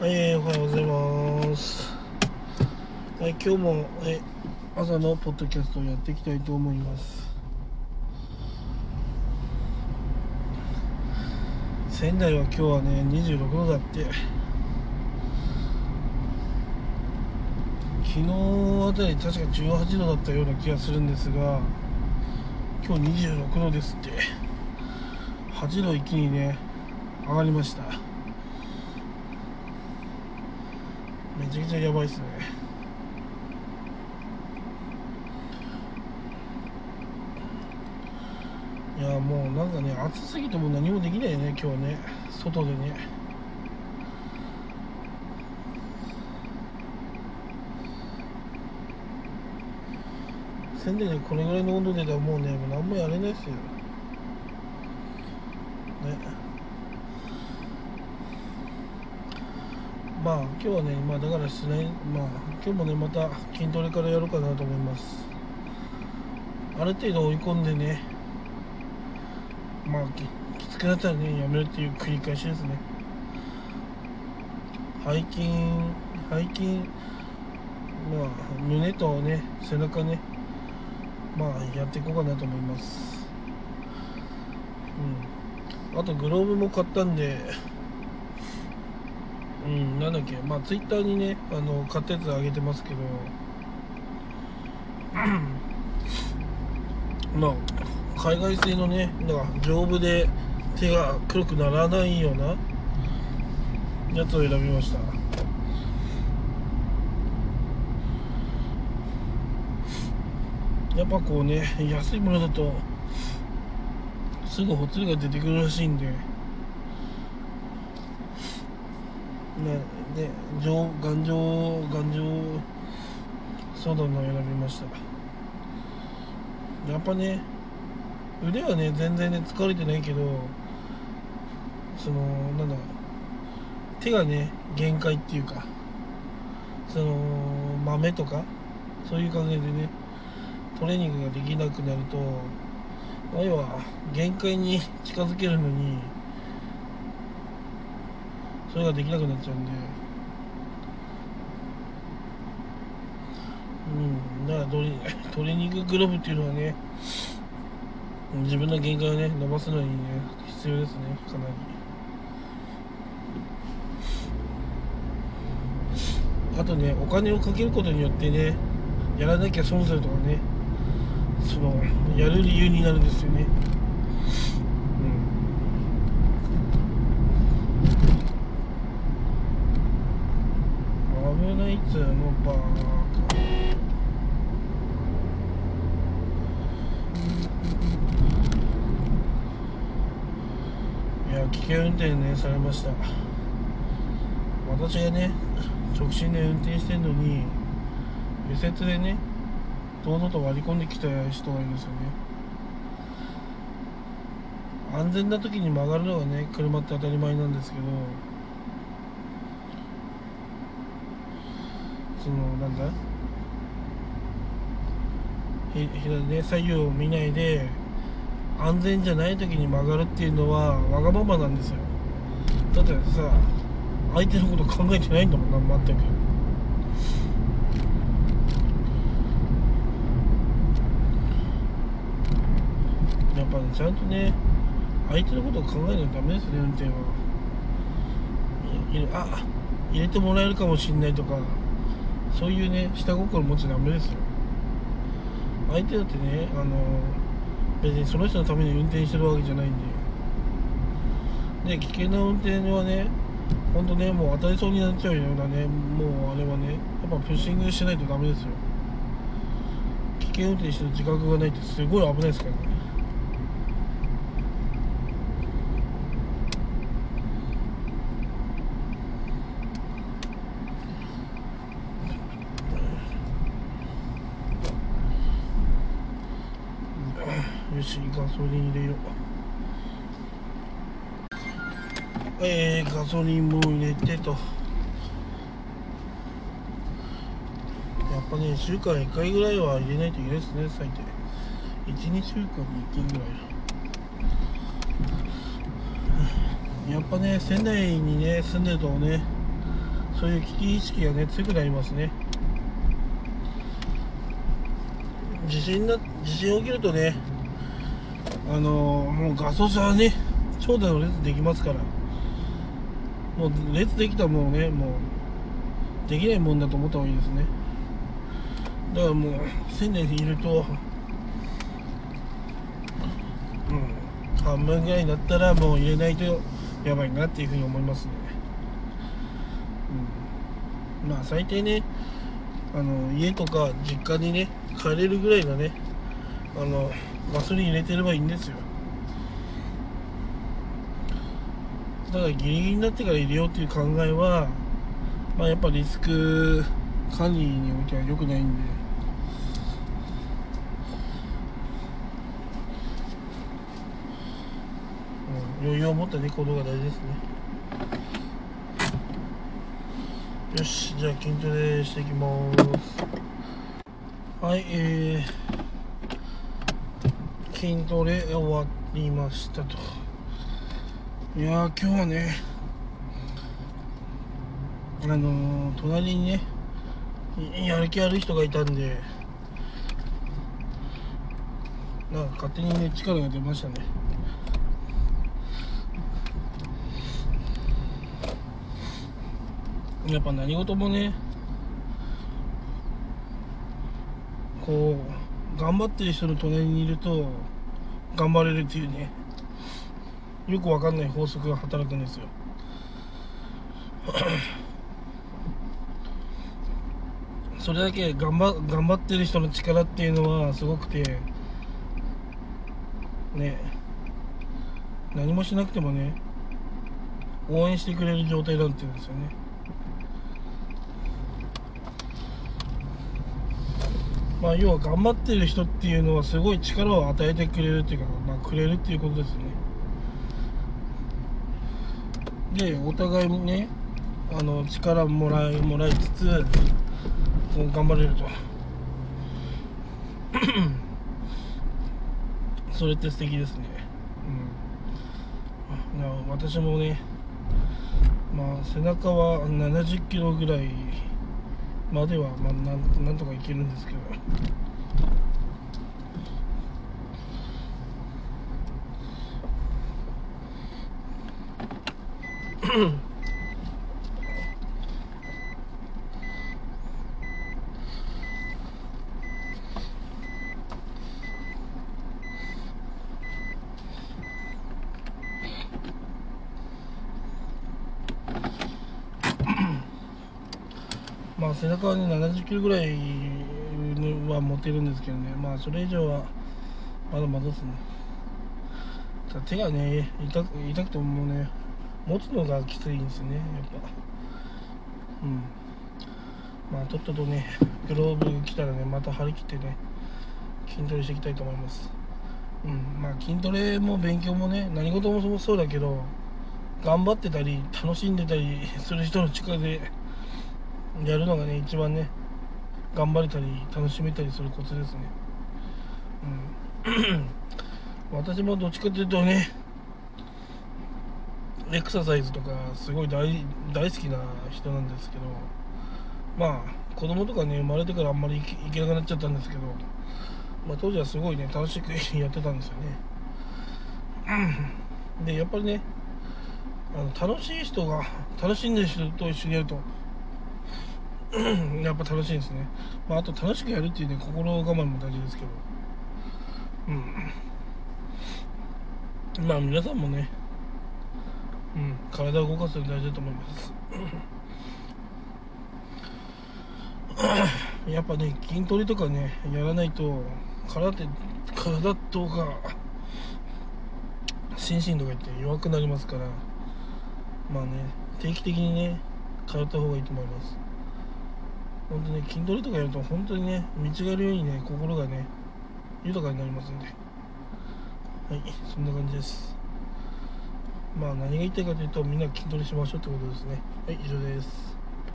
はい、おはようございます。はい、今日もえ朝のポッドキャストをやっていきたいと思います。仙台は今日はね、26度だって。昨日あたり確か18度だったような気がするんですが、今日26度ですって。8度一気にね、上がりました。めちゃくちゃやばいっすね。いやもうなんかね暑すぎても何もできないね今日ね。外でね。仙台でねこれぐらいの温度出たらもうねもう何もやれないっすよ。ね。まあ今日はね、まあだからしない、まあ今日もね、また筋トレからやろうかなと思います。ある程度追い込んでね、まあききつくなったらね、やめるっていう繰り返しですね。背筋、背筋、まあ胸とね、背中ね、まあやっていこうかなと思います。うん。あとグローブも買ったんで、うん、なんだっけ、まあ、ツイッターにね、あの、買ったやつあげてますけど、まあ、海外製のね、なんか丈夫で手が黒くならないようなやつを選びました。やっぱこうね、安いものだと、すぐほつれが出てくるらしいんで、ね、で上頑丈頑丈そうだの選びました。やっぱね腕はね全然ね疲れてないけどそのなんだ手がね限界っていうかその豆とかそういう感じでねトレーニングができなくなると要は限界に近づけるのにそれができなくなっちゃうんで。うん。だからトレトレーニンググローブっていうのはね自分の限界をね伸ばすのにね必要ですね。かなり。あとねお金をかけることによってねやらなきゃ損するとかねそのやる理由になるんですよね危ないっつうのバーカいや危険運転ねされました。私がね直進で運転してんのに右折でね堂々と割り込んできた人がいるんですよね。安全な時に曲がるのがね車って当たり前なんですけどそのなんだ？ひ左ね左右を見ないで安全じゃない時に曲がるっていうのはわがままなんですよ。だってさ相手のこと考えてないんだもんな全く。やっぱねちゃんとね相手のことを考えないとダメですね運転は。いいあ入れてもらえるかもしんないとかそういうね下心持っちゃダメですよ。相手だってねあの別にその人のために運転してるわけじゃないんで。ね危険な運転はね本当ねもう当たりそうになっちゃうようなねもうあれはねやっぱプッシングしないとダメですよ。危険運転してる自覚がないってすごい危ないですからね。よしガソリン入れよう。えー、ガソリンも入れてと。やっぱね週間1回ぐらいは入れないといけないですね最低。12週間に1回ぐらい。やっぱね仙台にね住んでるとねそういう危機意識がね強くなりますね。地震な地震起きるとねあのもうガソ車はね長蛇の列できますから。もう列できたらもうねもうできないもんだと思った方がいいですね。だからもう仙台にいるとうん半分ぐらいになったらもう入れないとやばいなっていうふうに思いますね、うん、まあ最低ねあの家とか実家にね帰れるぐらいのねあのガソリン入れてればいいんですよ。だからギリギリになってから入れようっていう考えはまあやっぱリスク管理においては良くないんで、余裕を持ったね行動が大事ですね。よしじゃあ筋トレしていきます。はいえー、筋トレ終わりましたと。いや今日はねあのー、隣にねやる気ある人がいたんでなんか勝手にね力が出ましたね。やっぱ何事もねこう頑張ってる人の隣にいると頑張れるっていうね。よくわかんない法則が働くんですよ。それだけ頑張頑張ってる人の力っていうのはすごくてね何もしなくてもね応援してくれる状態なんて言うんですよね。まあ要は頑張ってる人っていうのはすごい力を与えてくれるっていうか、まあ、くれるっていうことですね。でお互いにねあの力もらいもらいつつ頑張れると。それって素敵ですね。うん。私もねまあ背中は70キロぐらいまでは、まあ、なんなんとかいけるんですけど。まあ背中はね70キロぐらいは持てるんですけどね。まあそれ以上はまだまだですね。手がね痛く痛くてもね持つのがきついんですよねやっぱ。うん。まあとっととねグローブ来たらねまた張り切ってね筋トレしていきたいと思います。うん。まあ筋トレも勉強もね何事もそうだけど頑張ってたり楽しんでたりする人の力でやるのがね一番ね頑張れたり楽しめたりするコツですね。うん。私もどっちかというとねエクササイズとかすごい大好きな人なんですけどまあ子供とかね生まれてからあんまり行けなくなっちゃったんですけど、まあ、当時はすごいね楽しくやってたんですよね。でやっぱりねあの楽しい人が楽しんでる人と一緒にやるとやっぱ楽しいですね、まあ、あと楽しくやるっていうね心我慢も大事ですけど。うん。まあ皆さんもねうん体を動かすの大事だと思います。やっぱね筋トレとかねやらないと体って体とか心身とか言って弱くなりますからまあね定期的にね通った方がいいと思います。本当ね筋トレとかやると本当にね見違えるようにね心がね豊かになりますんで。はいそんな感じです。まあ何が言いたいかというとみんな筋トレしましょうってことですね。はい以上です。